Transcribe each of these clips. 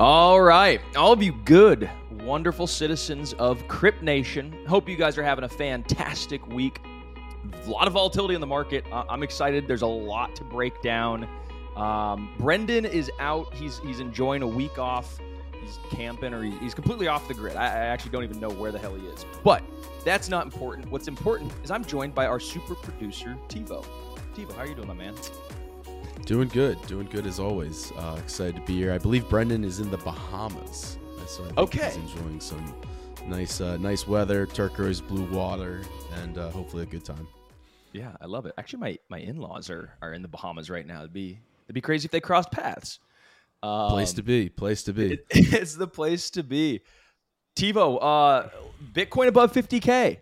All right, all of you good, wonderful citizens of Crypt Nation. Hope you guys are having a fantastic week. A lot of volatility in the market. I'm excited. There's a lot to break down. Um, Brendan is out. He's he's enjoying a week off. He's camping or he- he's completely off the grid. I, I actually don't even know where the hell he is. But that's not important. What's important is I'm joined by our super producer Tevo. Tevo, how are you doing, my man? Doing good, doing good as always. Uh, excited to be here. I believe Brendan is in the Bahamas, so Okay. he's enjoying some nice, uh, nice weather, turquoise blue water, and uh, hopefully a good time. Yeah, I love it. Actually, my my in laws are are in the Bahamas right now. It'd be it'd be crazy if they crossed paths. Um, Place to be, place to be. it- it's the place to be. Tevo, uh, Bitcoin above 50k,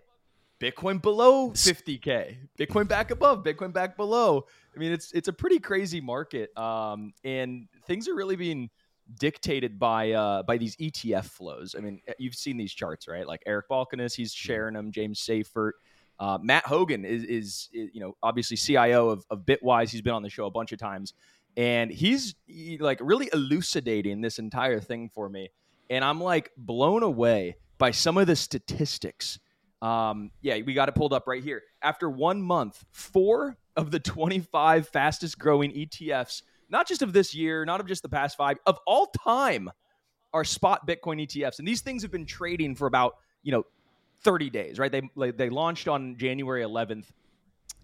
Bitcoin below 50k, Bitcoin back above, Bitcoin back below. I mean, it's it's a pretty crazy market, um, and things are really being dictated by uh, by these ETF flows. I mean, you've seen these charts, right? Like Eric Balchunas, he's sharing them. James Seyffart, uh, Matt Hougan is, is is you know obviously CIO of, of Bitwise. He's been on the show a bunch of times, and he's he, like really elucidating this entire thing for me. And I'm like blown away by some of the statistics. Um, yeah, we got it pulled up right here. After one month, four of the 25 fastest growing ETFs, not just of this year, not of just the past five, of all time, are spot Bitcoin ETFs. And these things have been trading for about, you know, 30 days, right? They they launched on January 11th,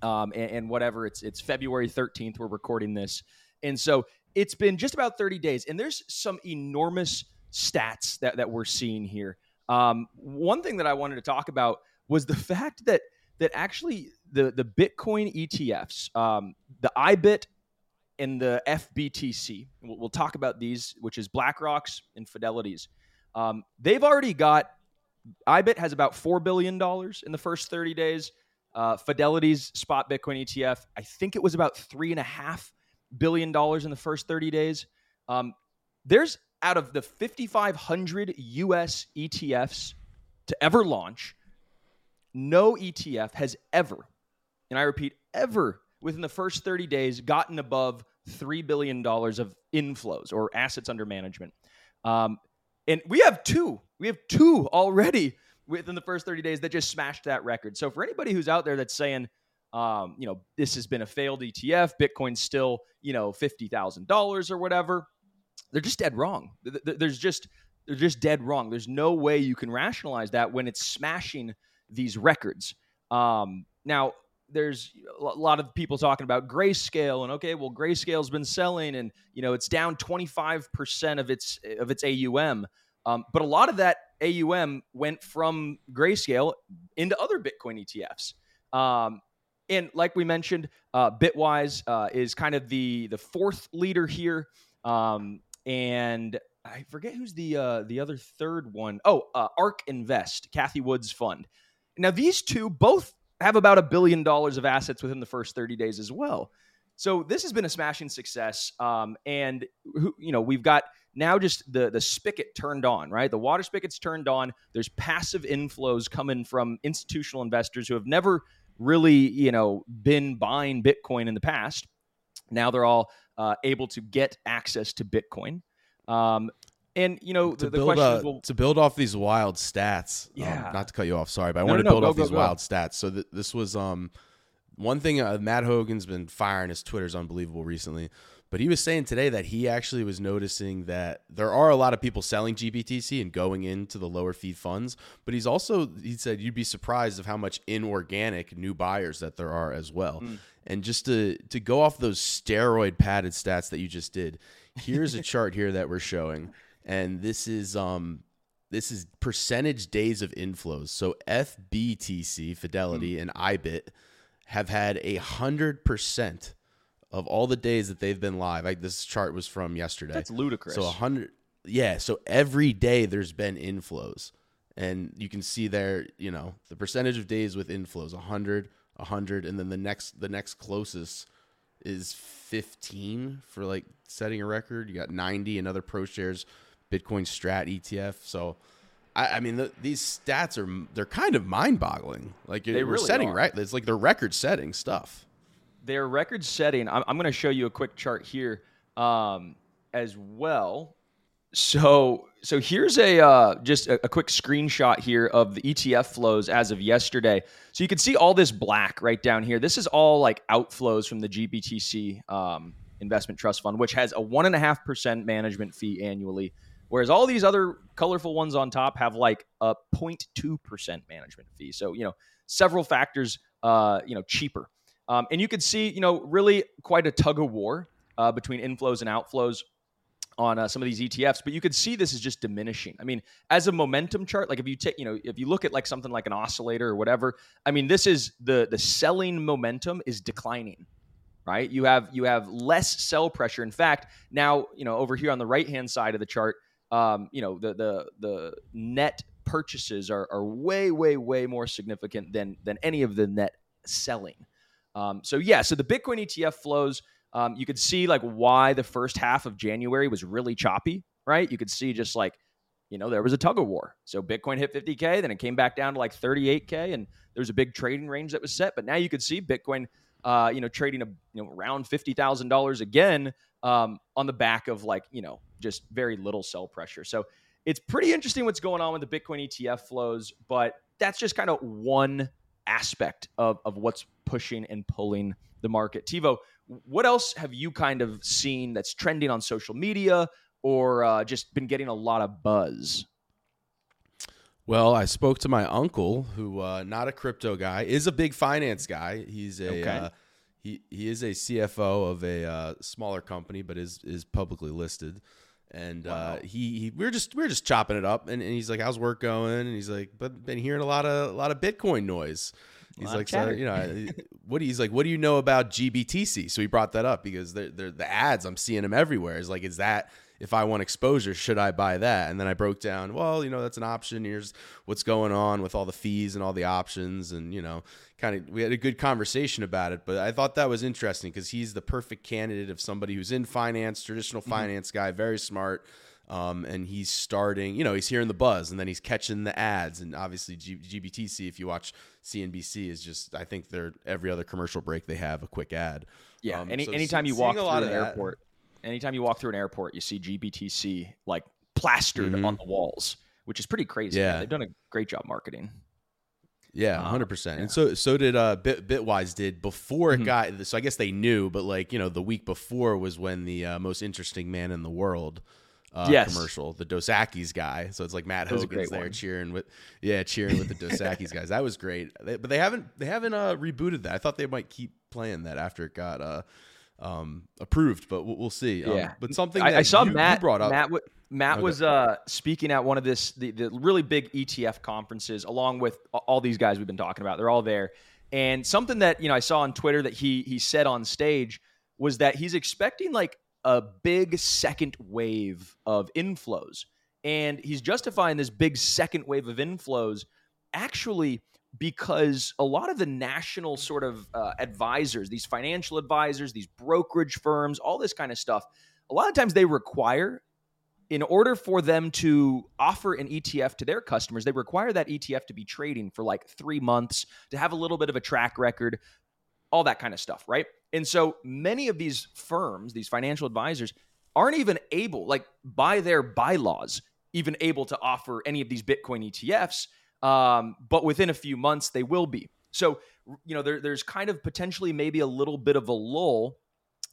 um, and, and whatever. It's it's February 13th. We're recording this, and so it's been just about 30 days. And there's some enormous stats that that we're seeing here. Um, one thing that I wanted to talk about was the fact that that actually the the Bitcoin ETFs, um, the IBIT and the FBTC, we'll, we'll talk about these, which is BlackRock's and Fidelity's. Um, they've already got IBIT has about four billion dollars in the first 30 days. Uh, Fidelity's spot Bitcoin ETF, I think it was about three and a half billion dollars in the first 30 days. Um, there's out of the 5,500 US ETFs to ever launch, no ETF has ever, and I repeat, ever within the first 30 days gotten above $3 billion of inflows or assets under management. Um, and we have two. We have two already within the first 30 days that just smashed that record. So for anybody who's out there that's saying, um, you know, this has been a failed ETF, Bitcoin's still, you know, $50,000 or whatever, they're just dead wrong. Th- th- There's just, they're just dead wrong. There's no way you can rationalize that when it's smashing these records. Um, now, there's a lot of people talking about grayscale and okay well grayscale's been selling and you know it's down 25% of its of its AUM um, but a lot of that AUM went from grayscale into other Bitcoin ETFs um, and like we mentioned uh, Bitwise uh, is kind of the the fourth leader here um, and I forget who's the uh, the other third one. Oh, uh, Ark Invest, Cathie Wood's fund. Now these two both have about a billion dollars of assets within the first 30 days as well. So this has been a smashing success. Um, and who- you know, we've got now just the the spigot turned on, right? The water spigot's turned on. There's passive inflows coming from institutional investors who have never really, you know, been buying Bitcoin in the past. Now they're all uh, able to get access to Bitcoin. Um, and you know, to the, the build question is, well, to build off these wild stats. um, Yeah. not to cut you off, sorry, but I No, want no, to no, build go, off go, these go. wild stats. So th- this was um one thing uh, Matt Hougan's been firing his Twitter's unbelievable recently, but he was saying today that he actually was noticing that there are a lot of people selling GBTC and going into the lower fee funds, but he's also he said you'd be surprised of how much inorganic new buyers that there are as well. Mm. And just to to go off those steroid padded stats that you just did, here's a chart here that we're showing, and this is um this is percentage days of inflows. So FBTC, Fidelity, and IBIT have had a hundred percent of all the days that they've been live. Like this chart was from yesterday. that's ludicrous. So a hundred, yeah. So every day there's been inflows, and you can see there, you know, the percentage of days with inflows, a hundred, a hundred, and then the next, the next closest is fifteen for like setting a record. You got ninety and other pro shares, Bitcoin Strat ETF. So. I, I mean, the, these stats are they're kind of mind boggling. Like They we're really setting are. right. It's like they're record setting stuff. their record setting. I'm, I'm going to show you a quick chart here um, as well. So so here's a uh, just a, a, quick screenshot here of the ETF flows as of yesterday. So you can see all this black right down here. This is all like outflows from the GBTC um, investment trust fund, which has a one and a half percent management fee annually, whereas all these other colorful ones on top have like a 0.2 percent management fee. So you know several factors, uh, you know, cheaper. Um, and you could see, you know, really quite a tug of war uh, between inflows and outflows on uh, some of these ETFs, but you could see this is just diminishing. I mean, as a momentum chart, like if you take, you know, if you look at like something like an oscillator or whatever, I mean, this is the the selling momentum is declining, right? You have you have less sell pressure. In fact, now you know over here on the right hand side of the chart, um, you know, the the the net purchases are are way way way more significant than than any of the net selling. Um, so yeah, so the Bitcoin ETF flows um, you could see like why the first half of January was really choppy, right? You could see just like, you know, there was a tug of war. So Bitcoin hit 50K, then it came back down to like 38K, and there was a big trading range that was set. But now you could see Bitcoin, uh, you know, trading a, you know, around $50,000 again um, on the back of like, you know, just very little sell pressure. So it's pretty interesting what's going on with the Bitcoin ETF flows, but that's just kind of one aspect of, of what's pushing and pulling the market. Tevo, what else have you kind of seen that's trending on social media or uh, just been getting a lot of buzz? Well, I spoke to my uncle, who uh, not a crypto guy, is a big finance guy. He's a okay. uh, he he is a CFO of a uh, smaller company, but is is publicly listed. And uh, wow. he, he we are just we are just chopping it up, and, and he's like, "How's work going?" And he's like, "But been hearing a lot of a lot of Bitcoin noise." He's like, so, you know, what do he's like, what do you know about GBTC? So he brought that up because they're, they're, the ads I'm seeing them everywhere. Is like, is that if I want exposure, should I buy that? And then I broke down, well, you know, that's an option. Here's what's going on with all the fees and all the options, and you know, kind of we had a good conversation about it. But I thought that was interesting because he's the perfect candidate of somebody who's in finance, traditional mm-hmm. finance mm-hmm. guy, very smart. Um, and he's starting, you know, he's hearing the buzz and then he's catching the ads. And obviously, G- GBTC, if you watch CNBC, is just, I think they're every other commercial break they have a quick ad. Yeah. Um, Any, so anytime you walk through an airport, anytime you walk through an airport, you see GBTC like plastered mm-hmm. on the walls, which is pretty crazy. Yeah. Man. They've done a great job marketing. Yeah, uh, hundred uh, percent. And so so did uh Bit Bitwise did before it mm-hmm. got. So I guess they knew, but like you know, the week before was when the uh, most interesting man in the world uh, yes. commercial, the Dos Equis guy. So it's like Matt Hougan's there one. cheering with, yeah, cheering with the Dos Equis guys. That was great. They, but they haven't they haven't uh, rebooted that. I thought they might keep playing that after it got uh, um, approved, but we'll, we'll see. Um, but something I, I, saw you, Matt you brought up. Matt, w- Matt okay. was uh, speaking at one of this the, the really big ETF conferences, along with all these guys we've been talking about. They're all there, and something that you know I saw on Twitter that he he said on stage was that he's expecting like a big second wave of inflows. And he's justifying this big second wave of inflows actually because a lot of the national sort of uh, advisors, these financial advisors, these brokerage firms, all this kind of stuff, a lot of times they require, in order for them to offer an ETF to their customers, they require that ETF to be trading for like three months, to have a little bit of a track record, all that kind of stuff, right? And so many of these firms, these financial advisors, aren't even able, like by their bylaws, even able to offer any of these Bitcoin ETFs. Um, but within a few months, they will be. So, you know, there, there's kind of potentially maybe a little bit of a lull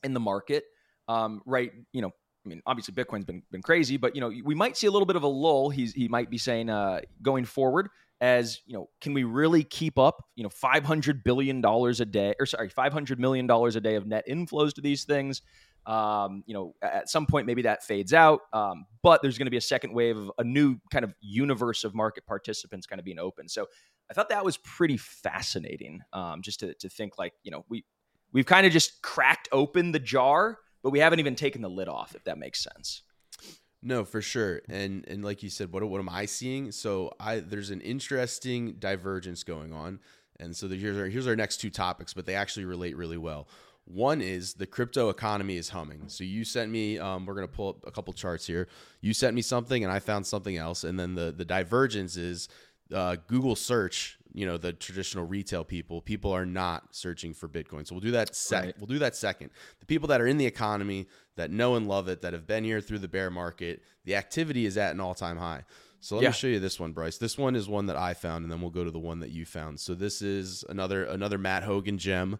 in the market, um, right? You know, I mean, obviously Bitcoin's been been crazy, but you know, we might see a little bit of a lull. He's he might be saying uh, going forward as you know can we really keep up you know 500 billion dollars a day or sorry 500 million dollars a day of net inflows to these things um, you know at some point maybe that fades out um, but there's going to be a second wave of a new kind of universe of market participants kind of being open so i thought that was pretty fascinating um, just to, to think like you know we we've kind of just cracked open the jar but we haven't even taken the lid off if that makes sense no, for sure. And and like you said, what what am I seeing? So I there's an interesting divergence going on. And so the, here's our here's our next two topics, but they actually relate really well. One is the crypto economy is humming. So you sent me, um, we're gonna pull up a couple charts here. You sent me something, and I found something else. And then the the divergence is uh, Google search you know the traditional retail people people are not searching for bitcoin so we'll do that sec Right. we'll do that second the people that are in the economy that know and love it that have been here through the bear market the activity is at an all-time high so let Yeah. me show you this one bryce this one is one that i found and then we'll go to the one that you found so this is another another matt hougan gem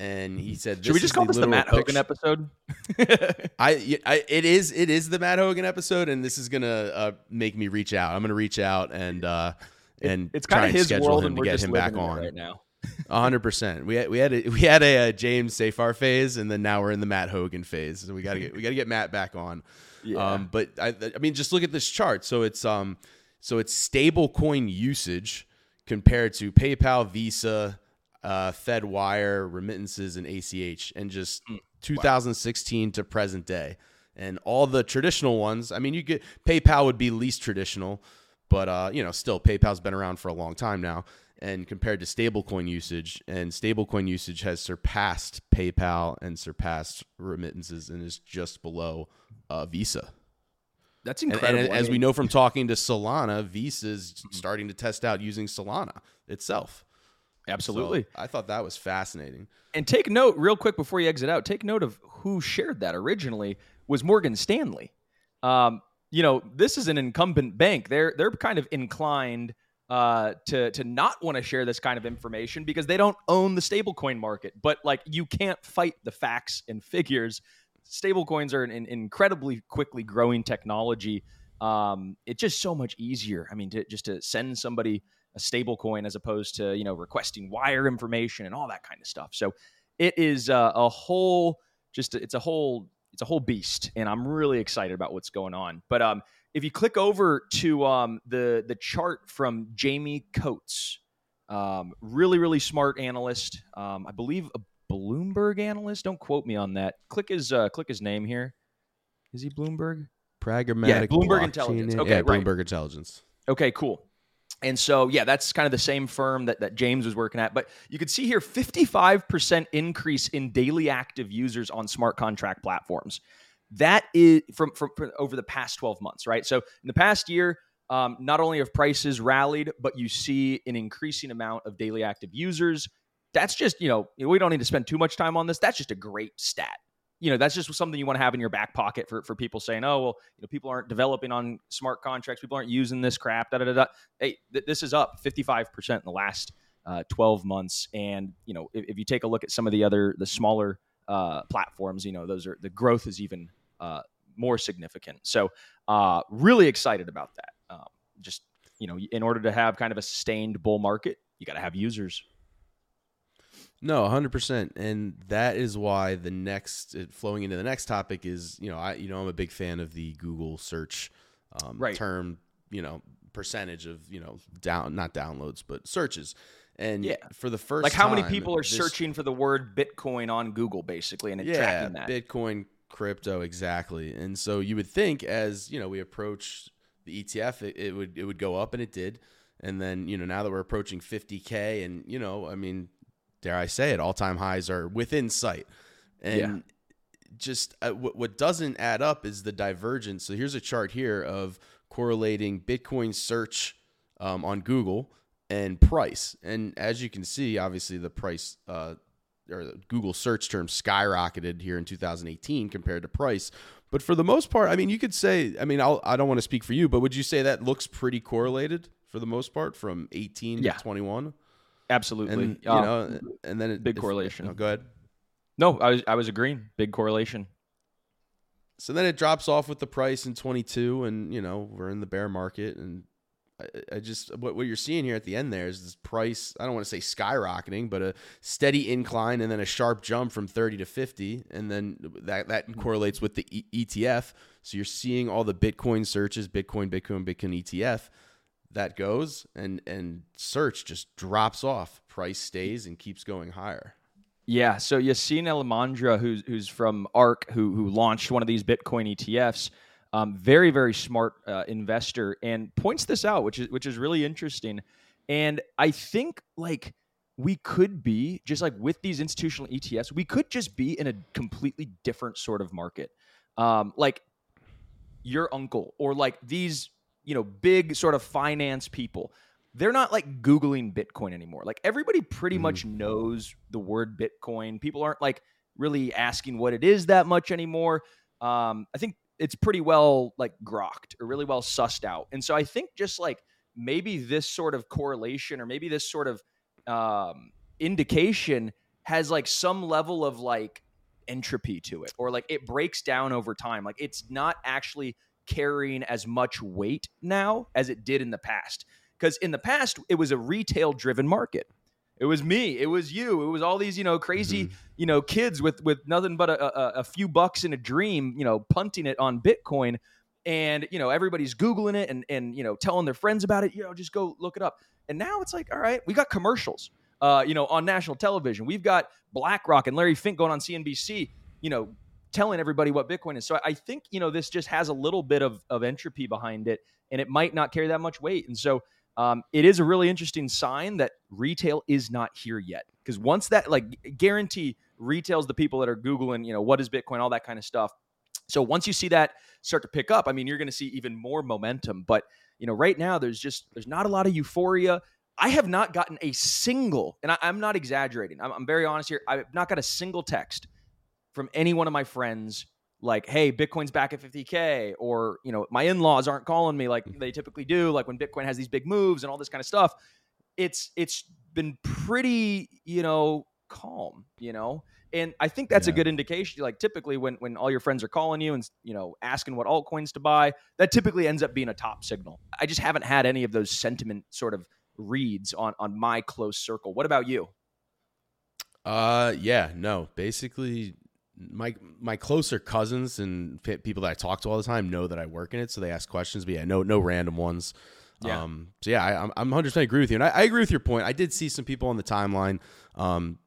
and he said Should we just is call this the Matt Hougan picture- episode? I, I it is it is the Matt Hougan episode, and this is gonna uh, make me reach out. I'm gonna reach out and uh, and it's kind of his schedule world, and to we're get him back on. right now. hundred percent. We had, we had a, we had a, uh James Seyffart phase, and then now we're in the Matt Hougan phase. So we gotta get we gotta get Matt back on. Yeah. Um, but I, I mean, just look at this chart. So it's um, so it's stable coin usage compared to PayPal, Visa, uh, FedWire, remittances, and ACH, and just Mm, 2016 to present day. And all the traditional ones. I mean, you get PayPal would be least traditional, but uh, you know, still PayPal's been around for a long time now. And compared to stablecoin usage, and stablecoin usage has surpassed PayPal and surpassed remittances, and is just below uh, Visa. That's incredible. and I as we know from talking to Solana, Visa is starting to test out using Solana itself. So absolutely. I thought that was fascinating. And take note, real quick, before you exit out, take note of who shared that originally was Morgan Stanley. Um, you know, this is an incumbent bank. They're they're kind of inclined uh, to to not want to share this kind of information because they don't own the stablecoin market. But like, you can't fight the facts and figures. Stablecoins are an, an incredibly quickly growing technology. Um, it's just so much easier. I mean, to, just to send somebody a stable coin as opposed to you know requesting wire information and all that kind of stuff so it is uh, a whole just it's a whole it's a whole beast and i'm really excited about what's going on but um if you click over to um the the chart from jamie coutts um really really smart analyst um i believe a bloomberg analyst don't quote me on that click his uh click his name here is he bloomberg Pragmatic. yeah, Bloomberg Intelligence. Yeah, Okay, right. Bloomberg Intelligence. Okay, cool. And so, yeah, that's kind of the same firm that, that James was working at. But you can see here 55% increase in daily active users on smart contract platforms. That is from, from, from over the past 12 months, right? So, in the past year, um, not only have prices rallied, but you see an increasing amount of daily active users. That's just, you know, we don't need to spend too much time on this. That's just a great stat you know that's just something you want to have in your back pocket for, for people saying oh well you know people aren't developing on smart contracts people aren't using this crap da da da da. Hey th- this is up 55% in the last uh, 12 months and you know if, if you take a look at some of the other the smaller uh, platforms you know those are the growth is even uh, more significant. So uh, really excited about that. Um, just you know in order to have kind of a sustained bull market you got to have users No, hundred percent, and that is why the next flowing into the next topic is you know I you know I'm a big fan of the Google search um, Right. term you know percentage of you know down not downloads but searches, and Yeah. for the first like how many people are this- searching for the word bitcoin on google basically and yeah tracking that? Bitcoin crypto exactly, and so you would think as you know we approach the ETF it, it would it would go up and it did, and then you know now that we're approaching 50k and you know I mean dare I say it, all time highs are within sight. And Yeah. just uh, what, what doesn't add up is the divergence. So here's a chart here of correlating Bitcoin search um, on Google and price. And as you can see, obviously the price uh, or the Google search term skyrocketed here in 2018 compared to price. But for the most part, I mean, you could say, I mean, I'll, I don't want to speak for you, but would you say that looks pretty correlated for the most part from 18 Yeah. to 21? Absolutely and you Uh, know, and then it, big if- correlation. oh, go ahead. no i was i was agreeing big correlation So then it drops off with the price in 22, and you know we're in the bear market, and I, I just what what you're seeing here at the end there is this price. I don't want to say skyrocketing, but a steady incline, and then a sharp jump from 30 to 50, and then that that correlates with the e- ETF. So you're seeing all the Bitcoin searches, Bitcoin, Bitcoin, Bitcoin ETF. That goes and and search just drops off. Price stays and keeps going higher. Yeah, so Yassine Elmandjra, who's who's from ARK, who who launched one of these Bitcoin ETFs, um, very very smart uh, investor, and points this out, which is which is really interesting. And I think like we could be just like with these institutional ETFs, we could just be in a completely different sort of market. Um, like your uncle or like these you know big sort of finance people they're not like Googling Bitcoin anymore. Like everybody pretty Mhm. much knows the word Bitcoin. People aren't like really asking what it is that much anymore. Um, I think it's pretty well like grokked or really well sussed out. And so I think just like maybe this sort of correlation or maybe this sort of um, indication has like some level of like entropy to it or like it breaks down over time. Like it's not actually carrying as much weight now as it did in the past. Because in the past, it was a retail driven market. It was me. It was you. It was all these, you know, crazy, Mhm. you know, kids with with nothing but a, a, a few bucks in a dream, you know, punting it on Bitcoin, and you know everybody's googling it and and you know telling their friends about it. You know, just go look it up. And now it's like, all right, we got commercials, uh, you know, on national television. We've got BlackRock and Larry Fink going on CNBC, you know, telling everybody what Bitcoin is. So I think you know this just has a little bit of of entropy behind it, and it might not carry that much weight. And so um, it is a really interesting sign that retail is not here yet. Because once that, like, guarantee retails the people that are Googling, you know, what is Bitcoin, all that kind of stuff. So once you see that start to pick up, I mean, you're going to see even more momentum. But, you know, right now there's just, there's not a lot of euphoria. I have not gotten a single, and I, am not exaggerating. I'm, I'm very honest here. I've not got a single text from any one of my friends like, hey, Bitcoin's back at 50K, or, you know, my in laws aren't calling me like they typically do, like when Bitcoin has these big moves and all this kind of stuff. It's, it's been pretty, you know, calm, you know? And I think that's a good indication. Like typically when, when all your friends are calling you and, you know, asking what altcoins to buy, that typically ends up being a top signal. I just haven't had any of those sentiment sort of reads on, on my close circle. What about you? Uh, yeah, no. Basically, my my closer cousins and pe- people that I talk to all the time know that I work in it, so they ask questions. But yeah, no no random ones. Yeah. Um, so yeah, I, I'm I'm 100 percent agree with you, and I, I agree with your point. I did see some people on the timeline, um,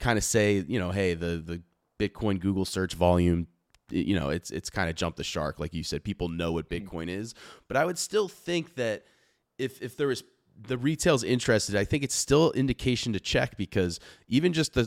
kind of say, you know, hey, the the Bitcoin Google search volume, you know, it's it's kind of jumped the shark, like you said. People know what Bitcoin is, but I would still think that if if there was the retail's interested, I think it's still indication to check because even just the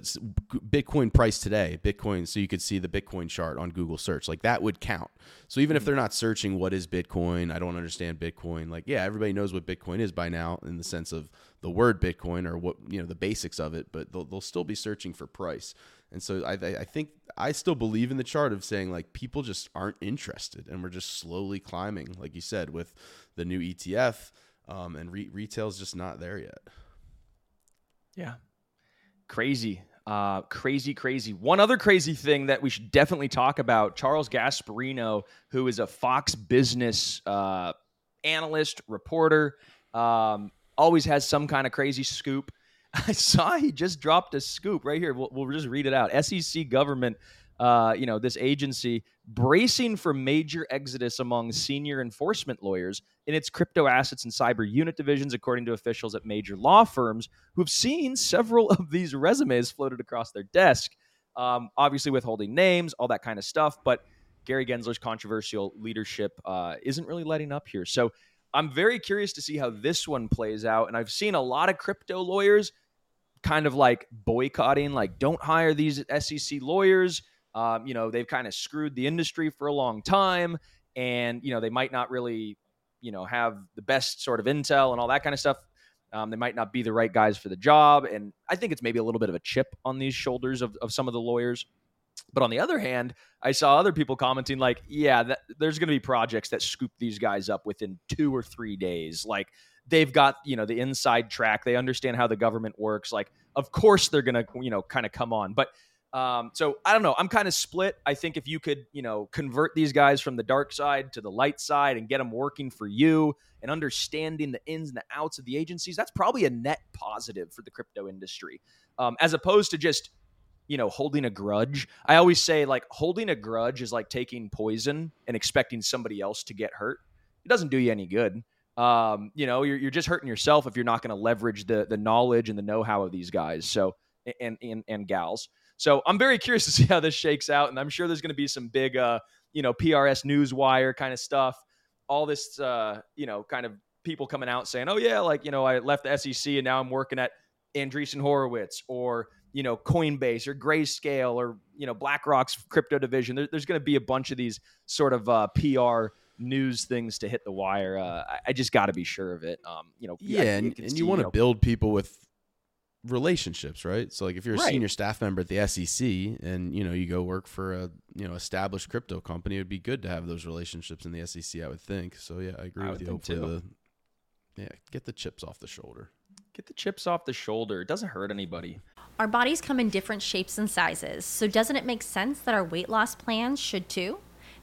Bitcoin price today, Bitcoin, so you could see the Bitcoin chart on Google search, like that would count. So even if hmm. they're not searching what is Bitcoin, I don't understand Bitcoin. Like, yeah, everybody knows what Bitcoin is by now in the sense of the word Bitcoin or what you know the basics of it, but they'll, they'll still be searching for price. And so I, I I think I still believe in the chart of saying like people just aren't interested, and we're just slowly climbing, like you said, with the new ETF um, and re- retail's just not there yet. Yeah. Crazy. Uh, crazy, crazy. One other crazy thing that we should definitely talk about Charles Gasparino, who is a Fox Business uh, analyst, reporter, um, always has some kind of crazy scoop. I saw he just dropped a scoop right here. We'll, we'll just read it out. SEC government, uh, you know, this agency bracing for major exodus among senior enforcement lawyers in its crypto assets and cyber unit divisions, according to officials at major law firms who've seen several of these resumes floated across their desk. Um, obviously, withholding names, all that kind of stuff. But Gary Gensler's controversial leadership uh, isn't really letting up here. So I'm very curious to see how this one plays out. And I've seen a lot of crypto lawyers kind of like boycotting, like, don't hire these SEC lawyers. Um, you know, they've kind of screwed the industry for a long time. And, you know, they might not really, you know, have the best sort of intel and all that kind of stuff. Um, they might not be the right guys for the job. And I think it's maybe a little bit of a chip on these shoulders of, of some of the lawyers. But on the other hand, I saw other people commenting like, yeah, that, there's going to be projects that scoop these guys up within two or three days. Like they've got, you know, the inside track. They understand how the government works. Like, of course they're going to, you know, kind of come on. But um, so I don't know. I'm kind of split. I think if you could, you know, convert these guys from the dark side to the light side and get them working for you and understanding the ins and the outs of the agencies, that's probably a net positive for the crypto industry, um, as opposed to just, you know, holding a grudge. I always say like holding a grudge is like taking poison and expecting somebody else to get hurt. It doesn't do you any good. Um, you know, you're, you're just hurting yourself if you're not going to leverage the the knowledge and the know how of these guys. So and and and gals. So I'm very curious to see how this shakes out, and I'm sure there's going to be some big, uh, you know, PRS Newswire kind of stuff. All this, uh, you know, kind of people coming out saying, "Oh yeah, like you know, I left the SEC and now I'm working at Andreessen Horowitz or you know Coinbase or Grayscale or you know BlackRock's crypto division." There, there's going to be a bunch of these sort of uh, PR news things to hit the wire, uh, I, I, just got to be sure of it. Um, you know, yeah, and, you, and you want to build people with relationships, right? So like if you're a right. senior staff member at the SEC and you know you go work for a you know established crypto company, it would be good to have those relationships in the SEC. I would think. So yeah, I agree I with you. Hopefully the yeah, get the chips off the shoulder. Get the chips off the shoulder. It doesn't hurt anybody. Our bodies come in different shapes and sizes, so doesn't it make sense that our weight loss plans should too?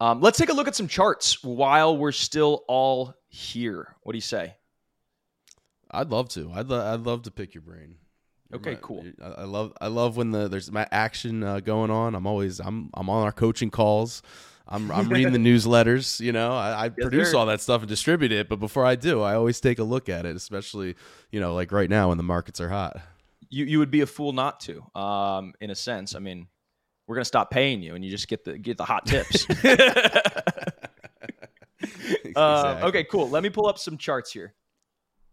Um, let's take a look at some charts while we're still all here. What do you say? I'd love to. I'd, lo- I'd love to pick your brain. Okay, my, cool. I love I love when the there's my action uh, going on. I'm always I'm I'm on our coaching calls. I'm I'm reading the newsletters. You know, I, I yes, produce sir. all that stuff and distribute it. But before I do, I always take a look at it, especially you know like right now when the markets are hot. You you would be a fool not to. Um, in a sense, I mean, we're gonna stop paying you, and you just get the get the hot tips. uh, okay, cool. Let me pull up some charts here.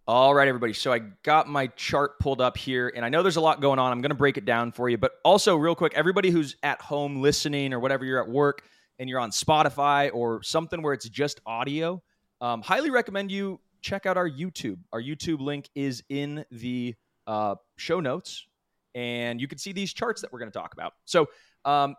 All right, everybody. So I got my chart pulled up here, and I know there's a lot going on. I'm going to break it down for you, but also real quick, everybody who's at home listening or whatever you're at work and you're on Spotify or something where it's just audio, um, highly recommend you check out our YouTube. Our YouTube link is in the uh, show notes, and you can see these charts that we're going to talk about. So um,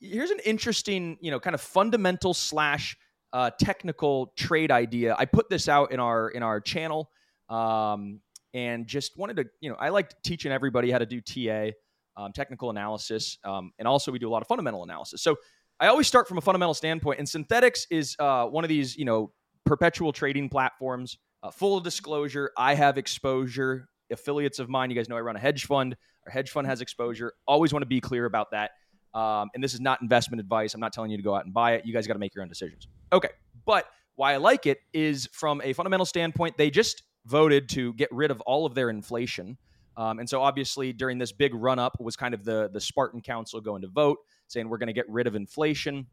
here's an interesting, you know, kind of fundamental slash uh, technical trade idea. I put this out in our in our channel, um, and just wanted to, you know, I like teaching everybody how to do TA, um, technical analysis, um, and also we do a lot of fundamental analysis. So I always start from a fundamental standpoint, and Synthetix is uh, one of these, you know, perpetual trading platforms. Uh, full disclosure, I have exposure. Affiliates of mine, you guys know I run a hedge fund. Our hedge fund has exposure. Always want to be clear about that. Um, and this is not investment advice. I'm not telling you to go out and buy it. You guys got to make your own decisions. Okay. But why I like it is from a fundamental standpoint, they just voted to get rid of all of their inflation. Um, and so obviously during this big run up was kind of the, the Spartan Council going to vote saying we're going to get rid of inflation.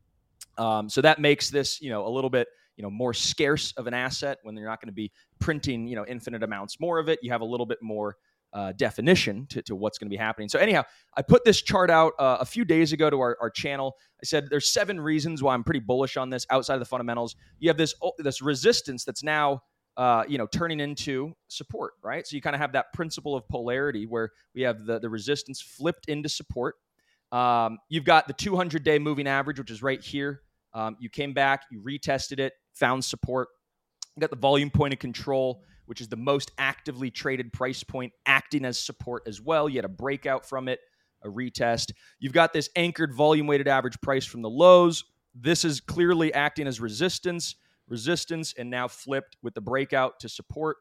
Um, so that makes this, you know, a little bit, you know, more scarce of an asset when you're not going to be printing, you know, infinite amounts more of it. You have a little bit more uh, definition to, to what's going to be happening. So anyhow, I put this chart out uh, a few days ago to our, our channel. I said there's seven reasons why I'm pretty bullish on this outside of the fundamentals. You have this this resistance that's now uh, you know turning into support, right? So you kind of have that principle of polarity where we have the the resistance flipped into support. Um, you've got the 200 day moving average, which is right here. Um, you came back, you retested it, found support. You got the volume point of control which is the most actively traded price point, acting as support as well. You had a breakout from it, a retest. You've got this anchored volume weighted average price from the lows. This is clearly acting as resistance, resistance, and now flipped with the breakout to support.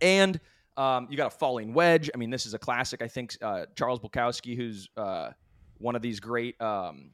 And um, you got a falling wedge. I mean, this is a classic. I think uh, Charles Bulkowski, who's uh, one of these great um,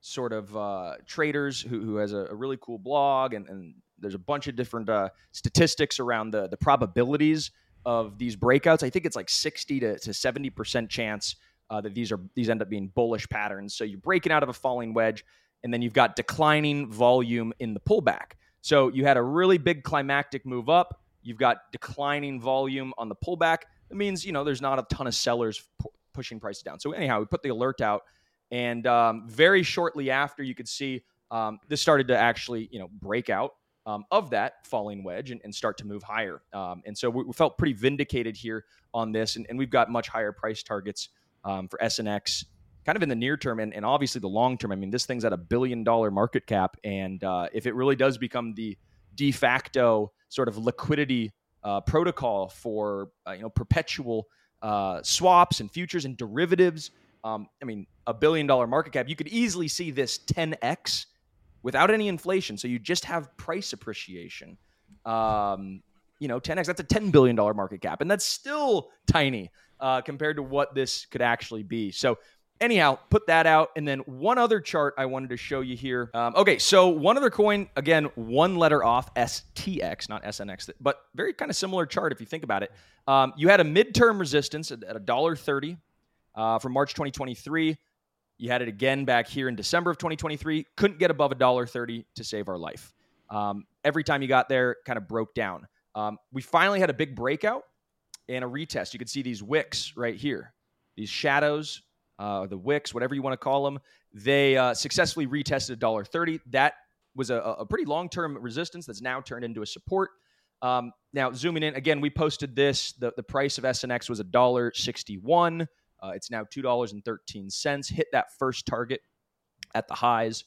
sort of uh, traders who, who has a, a, really cool blog and, and there's a bunch of different uh, statistics around the the probabilities of these breakouts. I think it's like 60 to, to 70 percent chance uh, that these are these end up being bullish patterns. So you're breaking out of a falling wedge, and then you've got declining volume in the pullback. So you had a really big climactic move up. You've got declining volume on the pullback. It means you know there's not a ton of sellers pu- pushing prices down. So anyhow, we put the alert out, and um, very shortly after, you could see um, this started to actually you know break out um, of that falling wedge and, and, start to move higher. Um, and so we, we, felt pretty vindicated here on this, and, and we've got much higher price targets um, for SNX kind of in the near term and, and obviously the long term. I mean, this thing's at a billion dollar market cap, and uh, if it really does become the de facto sort of liquidity uh, protocol for uh, you know perpetual uh, swaps and futures and derivatives. Um, I mean, a billion dollar market cap. You could easily see this 10x without any inflation. So you just have price appreciation. Um, you know, 10x. That's a 10 billion dollar market cap, and that's still tiny uh, compared to what this could actually be. So anyhow, put that out. And then one other chart I wanted to show you here. Um, okay, so one other coin, again, one letter off, STX, not SNX, but very kind of similar chart if you think about it. Um, you had a midterm resistance at $1.30 uh, from March 2023. You had it again back here in December of 2023. Couldn't get above $1.30 to save our life. Um, every time you got there, kind of broke down. Um, we finally had a big breakout and a retest. You can see these wicks right here, these shadows uh, the wicks, whatever you want to call them. They uh, successfully retested $1.30. That was a, a pretty long term resistance that's now turned into a support. Um, now, zooming in, again, we posted this. The, the price of SNX was $1.61. Uh, it's now $2.13. Hit that first target at the highs.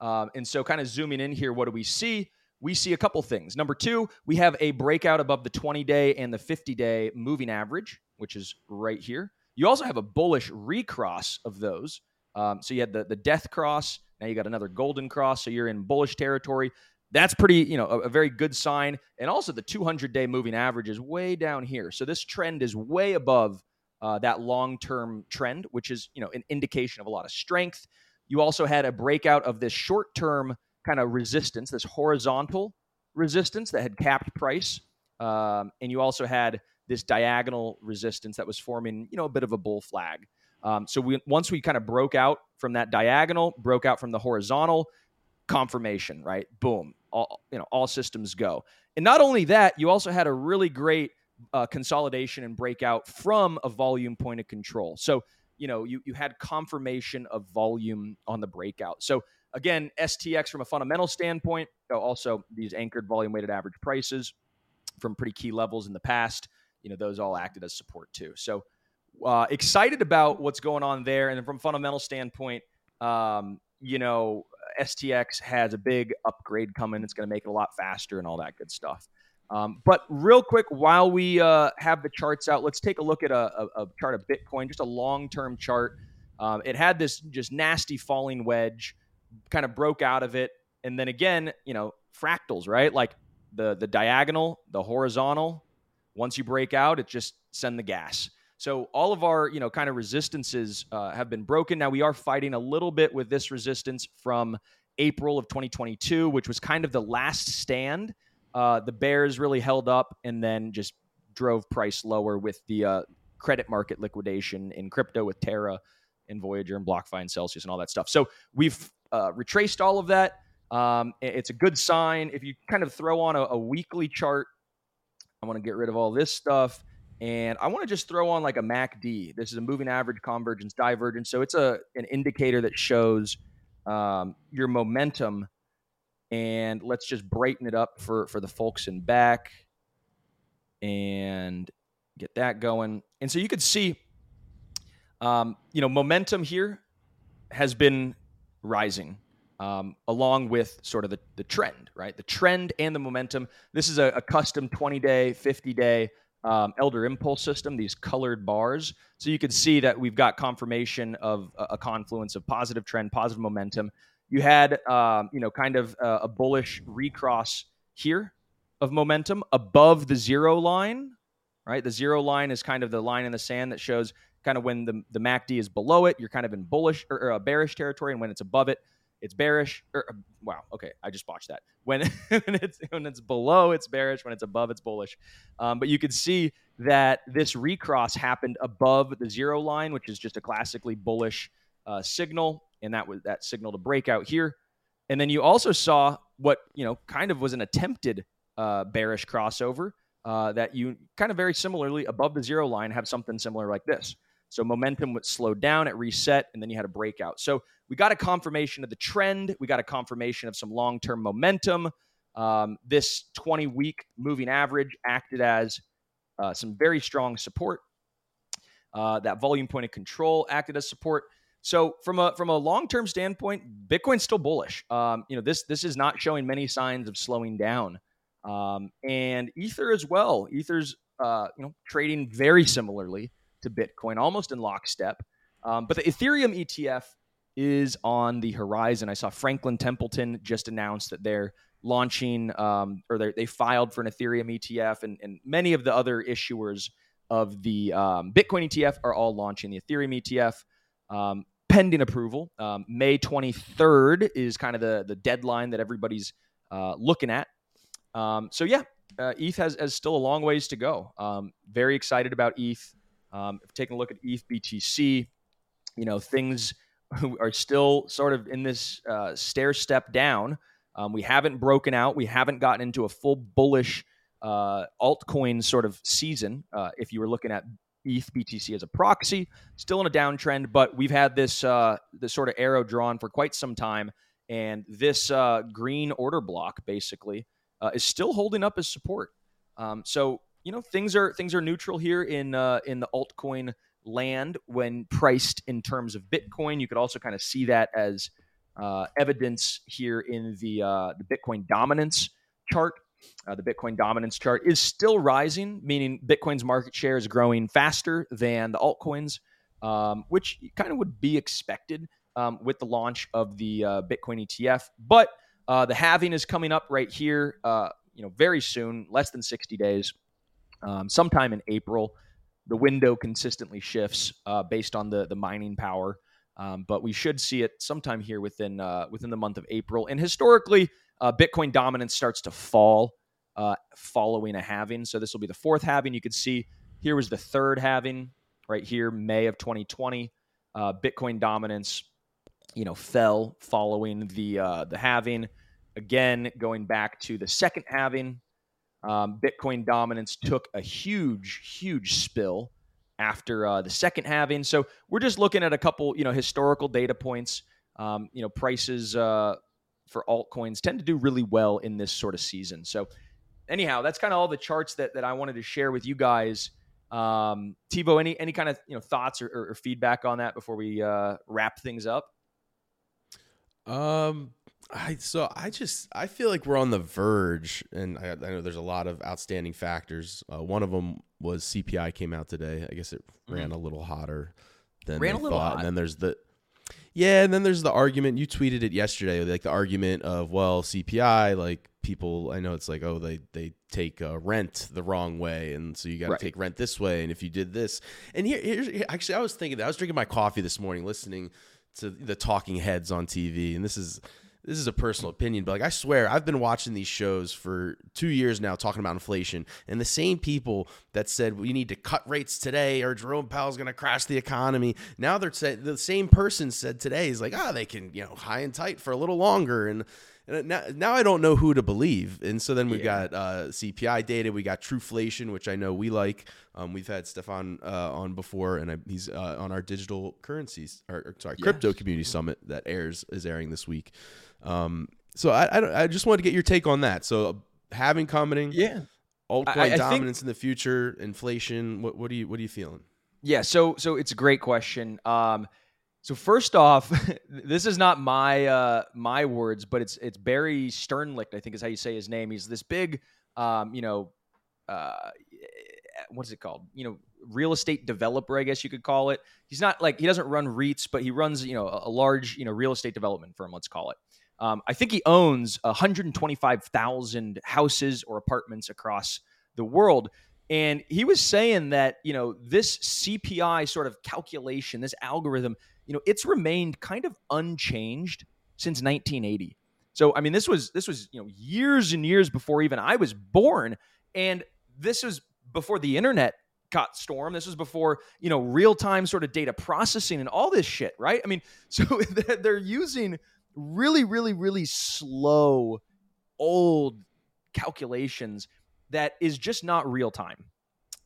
Um, and so, kind of zooming in here, what do we see? We see a couple things. Number two, we have a breakout above the 20 day and the 50 day moving average, which is right here. You also have a bullish recross of those. Um, so you had the the death cross. Now you got another golden cross. So you're in bullish territory. That's pretty, you know, a, a very good sign. And also the 200 day moving average is way down here. So this trend is way above uh, that long term trend, which is, you know, an indication of a lot of strength. You also had a breakout of this short term kind of resistance, this horizontal resistance that had capped price. Um, and you also had this diagonal resistance that was forming, you know, a bit of a bull flag. Um, so we once we kind of broke out from that diagonal, broke out from the horizontal, confirmation, right? Boom, all you know, all systems go. And not only that, you also had a really great uh, consolidation and breakout from a volume point of control. So you know, you you had confirmation of volume on the breakout. So again, STX from a fundamental standpoint, also these anchored volume weighted average prices from pretty key levels in the past you know those all acted as support too. So uh, excited about what's going on there, and from fundamental standpoint, um, you know STX has a big upgrade coming. It's going to make it a lot faster and all that good stuff. Um, but real quick, while we uh, have the charts out, let's take a look at a, a, a chart of Bitcoin, just a long-term chart. Um, it had this just nasty falling wedge, kind of broke out of it, and then again, you know, fractals, right? Like the the diagonal, the horizontal, once you break out, it just send the gas. So all of our, you know, kind of resistances uh, have been broken. Now we are fighting a little bit with this resistance from April of 2022, which was kind of the last stand. Uh, the bears really held up and then just drove price lower with the uh, credit market liquidation in crypto with Terra and Voyager and BlockFi and Celsius and all that stuff. So we've uh, retraced all of that. Um, it's a good sign. If you kind of throw on a, a weekly chart I want to get rid of all this stuff. And I want to just throw on like a MACD. This is a moving average convergence divergence. So it's a an indicator that shows um, your momentum. And let's just brighten it up for for the folks in back and get that going. And so you could see, um, you know, momentum here has been rising um, along with sort of the, the trend, right? The trend and the momentum. This is a, a custom 20 day, 50 day um, Elder Impulse system, these colored bars. So you can see that we've got confirmation of a, a confluence of positive trend, positive momentum. You had, um, you know, kind of a, a bullish recross here of momentum above the zero line, right? The zero line is kind of the line in the sand that shows kind of when the, the MACD is below it, you're kind of in bullish or, or bearish territory, and when it's above it, it's bearish. Or, uh, wow, okay, I just botched that. When, when it's when it's below, it's bearish. When it's above, it's bullish. Um, but you can see that this recross happened above the zero line, which is just a classically bullish uh, signal, and that was that signal to breakout here. And then you also saw what you know kind of was an attempted uh, bearish crossover uh, that you kind of very similarly above the zero line have something similar like this. So momentum was slowed down, it reset, and then you had a breakout. So we got a confirmation of the trend. We got a confirmation of some long term momentum. Um, this 20 week moving average acted as uh, some very strong support. Uh, that volume point of control acted as support. So from a from a long term standpoint, Bitcoin's still bullish. Um, you know this this is not showing many signs of slowing down, um, and Ether as well. Ether's uh, you know trading very similarly to Bitcoin, almost in lockstep. Um, but the Ethereum ETF is on the horizon. I saw Franklin Templeton just announced that they're launching um, or they filed for an Ethereum ETF, and, and, many of the other issuers of the um, Bitcoin ETF are all launching the Ethereum ETF. Um, pending approval. Um, May 23rd is kind of the, the deadline that everybody's uh, looking at. Um, so, yeah, uh, ETH has, has still a long ways to go. Um, very excited about ETH. Um, taking a look at ETH BTC, you know, things are still sort of in this uh, stair step down. Um, we haven't broken out. We haven't gotten into a full bullish uh, altcoin sort of season. Uh, if you were looking at ETH BTC as a proxy, still in a downtrend, but we've had this uh, this sort of arrow drawn for quite some time, and this uh, green order block basically uh, is still holding up as support. Um, so you know things are things are neutral here in uh, in the altcoin land when priced in terms of Bitcoin. You could also kind of see that as uh, evidence here in the uh, the Bitcoin dominance chart uh, the Bitcoin dominance chart is still rising, meaning Bitcoin's market share is growing faster than the altcoins, um, which kind of would be expected um, with the launch of the uh, Bitcoin ETF. But uh, the halving is coming up right here, uh, you know, very soon, less than 60 days, um, sometime in April. The window consistently shifts uh, based on the the mining power. Um, but we should see it sometime here within uh, within the month of April. And historically, uh, Bitcoin dominance starts to fall uh, following a halving. So this will be the fourth halving. You can see here was the third halving right here, May of 2020. Uh, Bitcoin dominance, you know, fell following the uh, the halving. Again, going back to the second halving, um, Bitcoin dominance took a huge, huge spill after uh, the second halving. So we're just looking at a couple, you know, historical data points. Um, you know, prices uh, for altcoins tend to do really well in this sort of season. So, anyhow, that's kind of all the charts that that I wanted to share with you guys. Um, Tevo, any any kind of you know thoughts or, or, or feedback on that before we uh, wrap things up? Um, I so I just I feel like we're on the verge, and I, I know there's a lot of outstanding factors. Uh, one of them was CPI came out today. I guess it ran mm. a little hotter than ran they thought. Hot. And then there's the yeah, and then there's the argument. You tweeted it yesterday, like the argument of well, CPI, like people. I know it's like oh, they they take uh, rent the wrong way, and so you got to right. take rent this way. And if you did this, and here, here's here, actually, I was thinking that I was drinking my coffee this morning, listening to the talking heads on TV, and this is this is a personal opinion, but like I swear, I've been watching these shows for two years now, talking about inflation, and the same people that said we need to cut rates today or Jerome Powell's going to crash the economy. Now they're saying the same person said today is like, ah, oh, they can you know high and tight for a little longer, and and now, now I don't know who to believe. And so then we've yeah. got uh, CPI data, we got Truflation, which I know we like. Um, we've had Stefan uh, on before, and I, he's uh, on our digital currencies, or, or sorry, crypto community summit that airs is airing this week. Um, so I, I, I just wanted to get your take on that. So having commenting, yeah, altcoin I, I dominance think, in the future, inflation. What, what are you what are you feeling? Yeah, so so it's a great question. Um, so first off, this is not my uh, my words, but it's it's Barry Sternlicht, I think is how you say his name. He's this big, um, you know, uh, what's it called? You know, real estate developer, I guess you could call it. He's not like he doesn't run REITs, but he runs you know a, a large you know real estate development firm. Let's call it. Um, I think he owns 125,000 houses or apartments across the world. And he was saying that, you know, this CPI sort of calculation, this algorithm, you know, it's remained kind of unchanged since 1980. So, I mean, this was this was, you know, years and years before even I was born. And this was before the internet got storm. This was before, you know, real-time sort of data processing and all this shit, right? I mean, so they're using really, really, really slow, old calculations that is just not real time.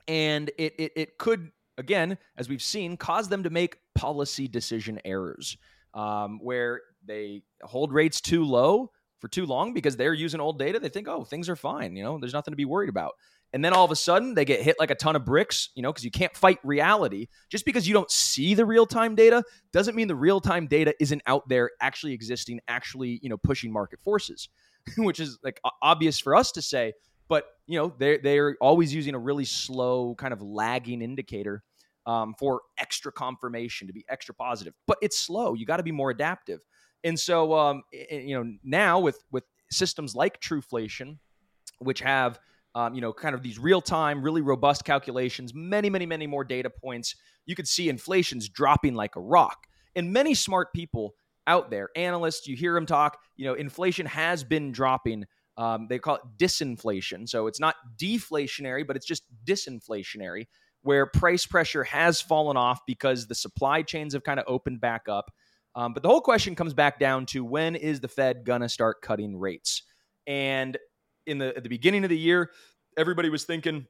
And it, it, it could, again, as we've seen, cause them to make policy decision errors um, where they hold rates too low for too long because they're using old data. They think, oh, things are fine. You know, there's nothing to be worried about. And then all of a sudden they get hit like a ton of bricks, you know, because you can't fight reality. Just because you don't see the real time data doesn't mean the real time data isn't out there actually existing, actually, you know, pushing market forces, which is like obvious for us to say. But, you know, they're, they're always using a really slow, kind of lagging indicator um, for extra confirmation to be extra positive. But it's slow. You got to be more adaptive. And so, um, you know, now with with systems like Truflation, which have um, you know, kind of these real time, really robust calculations, many, many, many more data points. You could see inflation's dropping like a rock. And many smart people out there, analysts, you hear them talk, you know, inflation has been dropping. Um, they call it disinflation. So it's not deflationary, but it's just disinflationary, where price pressure has fallen off because the supply chains have kind of opened back up. Um, but the whole question comes back down to when is the Fed going to start cutting rates? And in the at the beginning of the year, everybody was thinking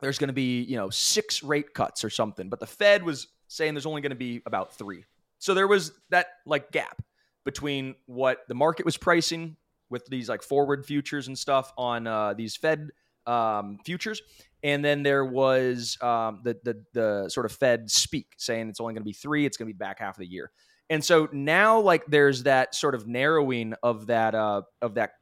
there's going to be you know six rate cuts or something, but the Fed was saying there's only going to be about three. So there was that like gap between what the market was pricing with these like forward futures and stuff on uh, these Fed um, futures, and then there was um, the, the the sort of Fed speak saying it's only going to be three. It's going to be back half of the year, and so now like there's that sort of narrowing of that uh, of that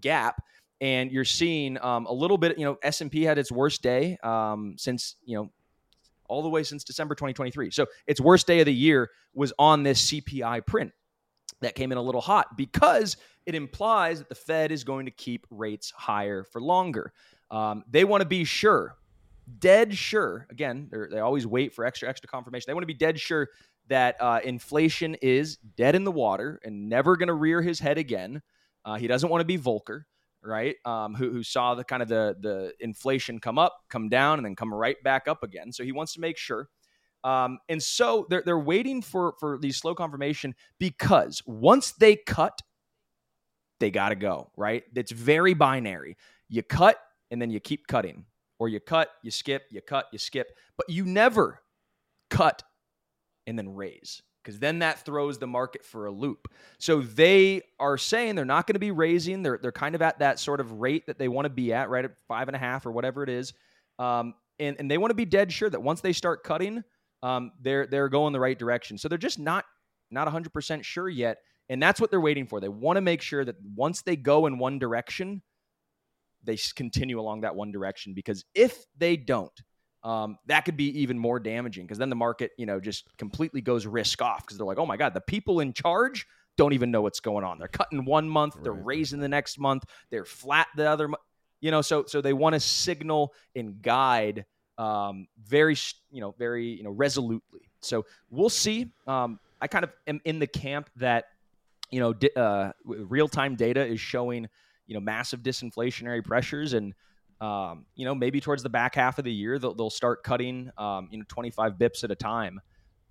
gap and you're seeing um, a little bit. You know, S and P had its worst day um, since you know all the way since December 2023. So its worst day of the year was on this CPI print that came in a little hot because it implies that the Fed is going to keep rates higher for longer. Um, they want to be sure, dead sure. Again, they always wait for extra extra confirmation. They want to be dead sure that uh, inflation is dead in the water and never going to rear his head again. Uh, he doesn't want to be Volcker right? Um, who, who saw the kind of the the inflation come up, come down, and then come right back up again. So he wants to make sure. Um, and so they're they're waiting for for these slow confirmation because once they cut, they got to go. Right? It's very binary. You cut and then you keep cutting, or you cut, you skip, you cut, you skip, but you never cut and then raise because then that throws the market for a loop. So they are saying they're not going to be raising. They're they're kind of at that sort of rate that they want to be at, right at five and a half or whatever it is. Um, and and they want to be dead sure that once they start cutting, um, they're they're going the right direction. So they're just not not 100% sure yet, and that's what they're waiting for. They want to make sure that once they go in one direction, they continue along that one direction because if they don't, um, that could be even more damaging because then the market, you know, just completely goes risk off because they're like, oh my God, the people in charge don't even know what's going on. They're cutting one month, right. they're raising the next month, they're flat the other, you know, so so they want to signal and guide um, very, you know, very, you know, resolutely. So we'll see. Um, I kind of am in the camp that, you know, di- uh, real time data is showing, you know, massive disinflationary pressures and um, you know, maybe towards the back half of the year, they'll, they'll start cutting, um, you know, 25 bips at a time.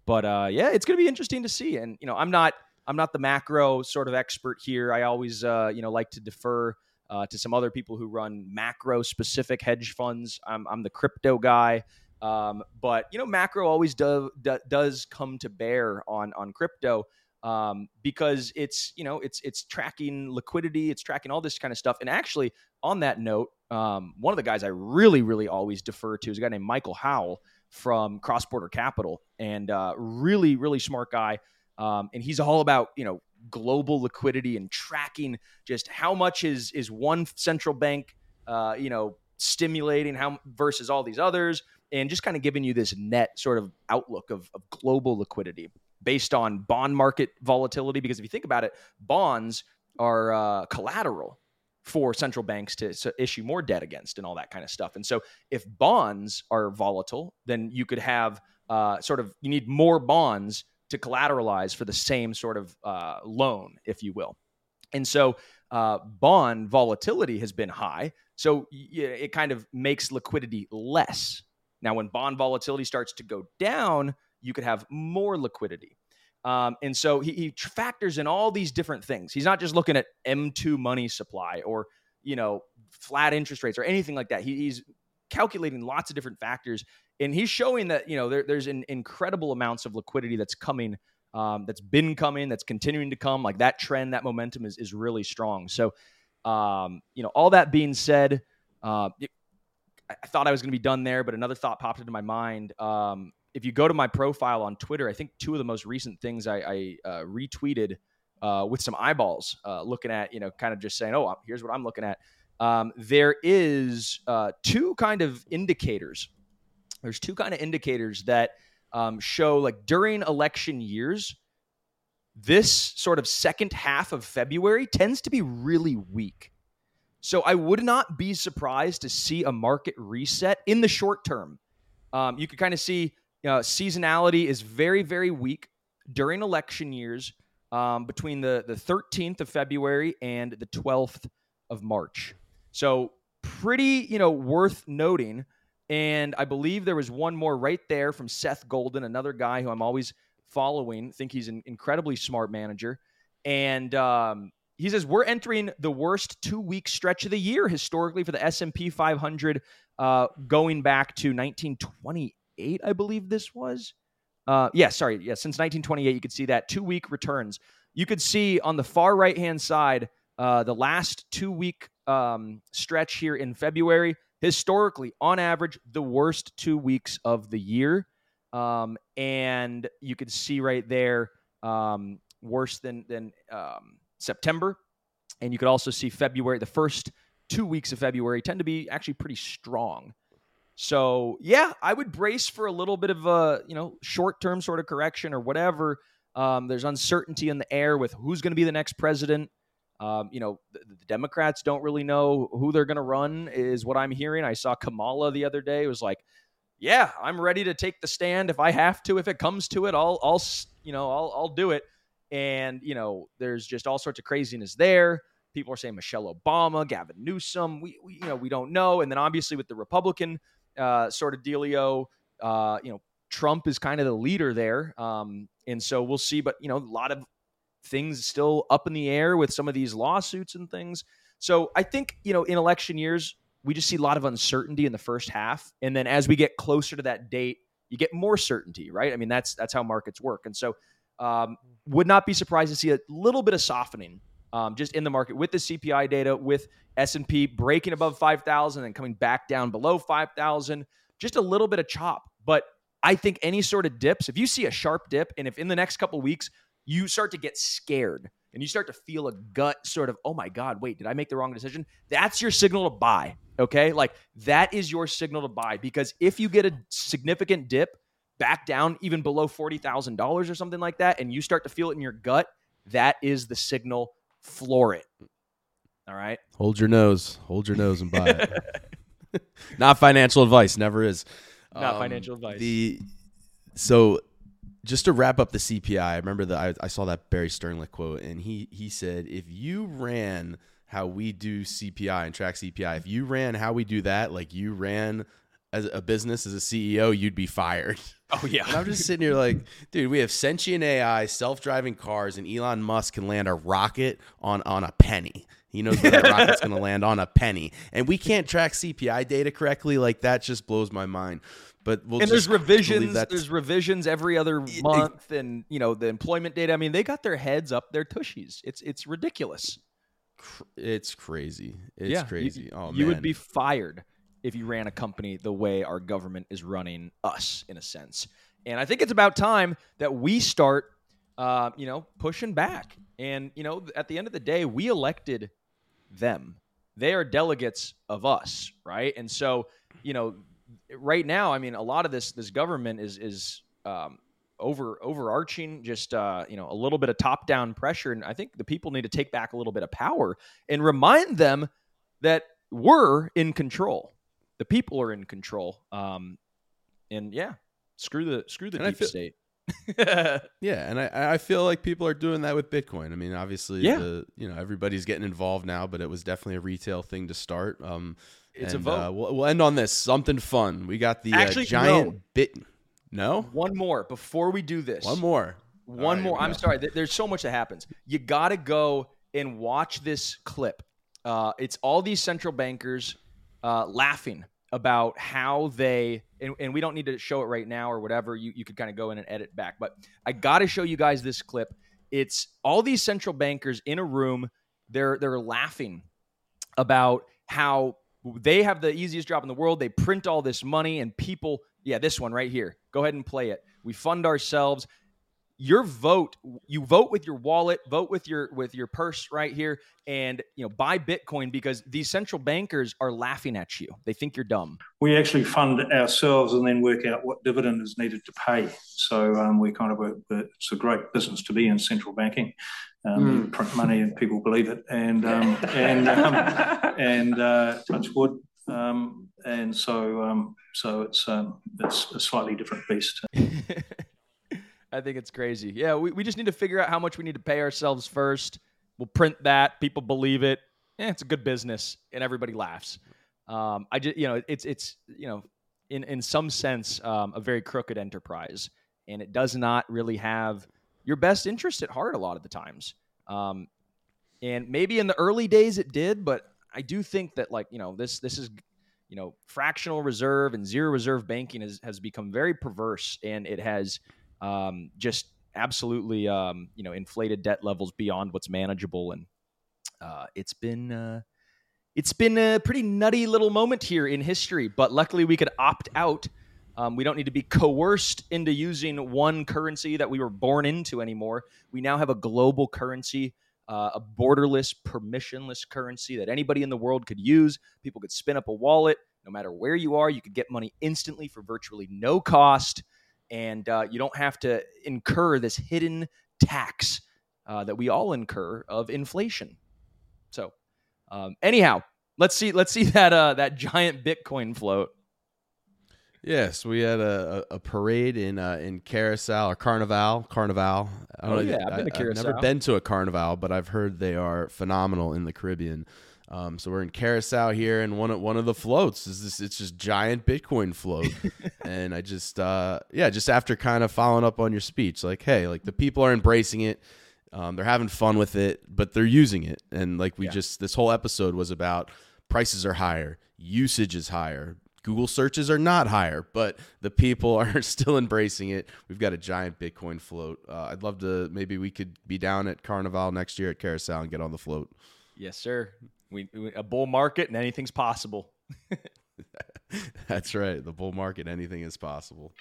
But uh, yeah, it's going to be interesting to see. And you know, I'm not I'm not the macro sort of expert here. I always uh, you know like to defer uh, to some other people who run macro specific hedge funds. I'm, I'm the crypto guy. Um, but you know, macro always do, do, does come to bear on on crypto um, because it's you know it's it's tracking liquidity, it's tracking all this kind of stuff. And actually, on that note, um, one of the guys I really really always defer to is a guy named Michael Howell from Cross Border Capital, and uh, really really smart guy. Um, and he's all about you know global liquidity and tracking just how much is is one central bank uh, you know stimulating how versus all these others and just kind of giving you this net sort of outlook of, of global liquidity based on bond market volatility. Because if you think about it, bonds are uh, collateral for central banks to, to, issue more debt against and all that kind of stuff. And so if bonds are volatile, then you could have uh, sort of, you need more bonds to collateralize for the same sort of uh, loan, if you will. And so uh, bond volatility has been high. So it kind of makes liquidity less. Now, when bond volatility starts to go down, you could have more liquidity. Um, and so he, he, factors in all these different things. He's not just looking at M2 money supply or, you know, flat interest rates or anything like that. He, he's calculating lots of different factors, and he's showing that you know there, there's an incredible amounts of liquidity that's coming, um, that's been coming, that's continuing to come. Like that trend, that momentum is is really strong. So, um, you know, all that being said, uh, I thought I was going to be done there, but another thought popped into my mind. Um, if you go to my profile on Twitter, I think two of the most recent things I, I uh, retweeted uh, with some eyeballs, uh, looking at you know, kind of just saying, "Oh, here's what I'm looking at." Um, there is uh, two kind of indicators. There's two kind of indicators that um, show like during election years, this sort of second half of February tends to be really weak. So I would not be surprised to see a market reset in the short term. Um, you could kind of see know, seasonality is very, very weak during election years um, between the, the 13th of February and the 12th of March. So pretty, you know, worth noting. And I believe there was one more right there from Seth Golden, another guy who I'm always following. Think he's an incredibly smart manager. And um, he says we're entering the worst two week stretch of the year historically for the S&P 500 uh, going back to 1928 I believe this was. Uh, yeah sorry. Yeah since 1928 you could see that. Two week returns. You could see on the far right hand side uh, the last two week um, stretch here in February historically on average the worst two weeks of the year. Um, and you could see right there um, worse than than um, September. And you could also see February, the first two weeks of February tend to be actually pretty strong. So yeah, I would brace for a little bit of a you know short term sort of correction or whatever. Um, there's uncertainty in the air with who's going to be the next president. Um, you know, the, the, Democrats don't really know who they're going to run, is what I'm hearing. I saw Kamala the other day. It was like, yeah, I'm ready to take the stand if I have to. If it comes to it, I'll, I'll, you know, I'll, I'll do it and you know there's just all sorts of craziness there people are saying michelle obama gavin newsom we, we you know we don't know and then obviously with the republican uh, sort of dealio uh, you know trump is kind of the leader there. Um, and so we'll see but you know a lot of things still up in the air with some of these lawsuits and things. So i think you know in election years we just see a lot of uncertainty in the first half. And then as we get closer to that date you get more certainty right? I mean that's that's how markets work. And so um, would not be surprised to see a little bit of softening um, just in the market with the CPI data, with S&P breaking above 5,000 and coming back down below 5,000. Just a little bit of chop. But I think any sort of dips, if you see a sharp dip, and if in the next couple weeks you start to get scared and you start to feel a gut sort of, oh my God, wait, did I make the wrong decision? That's your signal to buy. Okay. Like that is your signal to buy because if you get a significant dip, back down even below $40,000 or something like that, and you start to feel it in your gut, that is the signal. Floor it. All right. Hold your nose. Hold your nose and buy it. Not financial advice. Never is. Not um, financial advice. The so just to wrap up the CPI, I remember that I, I saw that Barry Sternlicht quote, and he he said, if you ran how we do CPI and track CPI, if you ran how we do that, like you ran as a business as a CEO, you'd be fired. Oh yeah. And I'm just sitting here like, dude, we have sentient AI, self-driving cars, and Elon Musk can land a rocket on on a penny. He knows where that rocket's going to land on a penny, and we can't track CPI data correctly. Like that just blows my mind. But we'll and there's revisions. There's revisions every other month, and you know the employment data. I mean, they got their heads up their tushies. It's it's ridiculous. It's crazy. It's yeah, crazy. You, oh, you would be fired if you ran a company the way our government is running us, in a sense. And I think it's about time that we start, uh, you know, pushing back. And you know, at the end of the day, we elected them. They are delegates of us, right? And so, you know, right now, I mean, a lot of this this government is is um, over overarching, just uh, you know, a little bit of top down pressure. And I think the people need to take back a little bit of power and remind them that we're in control the people are in control. Um, and yeah, screw the screw the and deep feel, state. yeah, and I, I feel like people are doing that with Bitcoin. I mean, obviously, yeah. the, you know everybody's getting involved now, but it was definitely a retail thing to start. Um, it's and, a vote. Uh, we'll, we'll, end on this something fun. We got the uh, Actually, uh, giant no. bit. No, one more before we do this. One more. One right, more. I'm sorry. There's so much that happens. You got to go and watch this clip Uh, it's all these central bankers uh, laughing about how they and, and, we don't need to show it right now or whatever. You you could kind of go in and edit back, but I got to show you guys this clip. It's all these central bankers in a room. They're they're laughing about how they have the easiest job in the world. They print all this money and people. Yeah, this one right here. Go ahead and play it. We fund ourselves your vote you vote with your wallet vote with your with your purse right here and you know buy bitcoin because these central bankers are laughing at you. They think you're dumb. We actually fund ourselves and then work out what dividend is needed to pay. So um, we kind of a, it's a great business to be in central banking. Um, mm. print money and people believe it. And um, and um, and uh, touch wood. Um, and so um, so it's it's a slightly different beast I think it's crazy. Yeah, we, we just need to figure out how much we need to pay ourselves first. We'll print that. People believe it. Yeah, it's a good business, and everybody laughs. Um, I just, you know, it's it's you know, in in some sense, um, a very crooked enterprise, and it does not really have your best interest at heart a lot of the times. Um, and maybe in the early days it did, but I do think that like you know this this is you know fractional reserve and zero reserve banking has has become very perverse, and it has um, just absolutely um, you know inflated debt levels beyond what's manageable, and uh, it's been uh, it's been a pretty nutty little moment here in history. But luckily, we could opt out. Um, we don't need to be coerced into using one currency that we were born into anymore. We now have a global currency, uh, a borderless, permissionless currency that anybody in the world could use. People could spin up a wallet. No matter where you are, you could get money instantly for virtually no cost and uh, you don't have to incur this hidden tax uh, that we all incur of inflation. So, um, anyhow, let's see let's see that uh, that giant Bitcoin float. Yes, we had a, a parade in uh, in Curaçao or Carnival. Carnival. I don't oh, know, yeah, I've been to Curaçao. I've never been to a Carnival, but I've heard they are phenomenal in the Caribbean. Um, so we're in Curaçao here, and one of one of the floats is this. It's just giant Bitcoin float, and I just uh, yeah, just after kind of following up on your speech, like hey, like the people are embracing it, um, they're having fun with it, but they're using it, and like we yeah. just this whole episode was about prices are higher, usage is higher, Google searches are not higher, but the people are still embracing it. We've got a giant Bitcoin float. Uh, I'd love to. Maybe we could be down at Carnival next year at Curaçao and get on the float. Yes, sir. We, we a bull market and anything's possible. that's right. The bull market, anything is possible.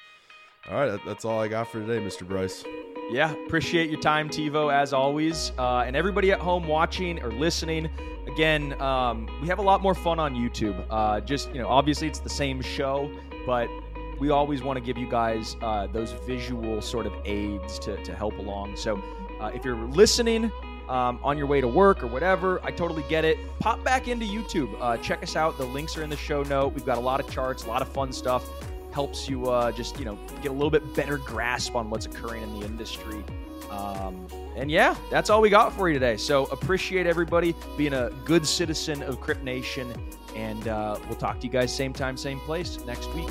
All right, that's all I got for today, Mr. Bryce. Yeah, appreciate your time, Tevo, as always. Uh, and everybody at home watching or listening, again, um, we have a lot more fun on YouTube. Uh, just, you know, obviously it's the same show, but we always want to give you guys uh, those visual sort of aids to, to help along. So uh, if you're listening, um, on your way to work or whatever. I totally get it. Pop back into YouTube. Uh, check us out. The links are in the show note. We've got a lot of charts, a lot of fun stuff. Helps you uh, just you know get a little bit better grasp on what's occurring in the industry. Um, and yeah, that's all we got for you today. So appreciate everybody being a good citizen of Crypt Nation, and uh, we'll talk to you guys same time, same place next week.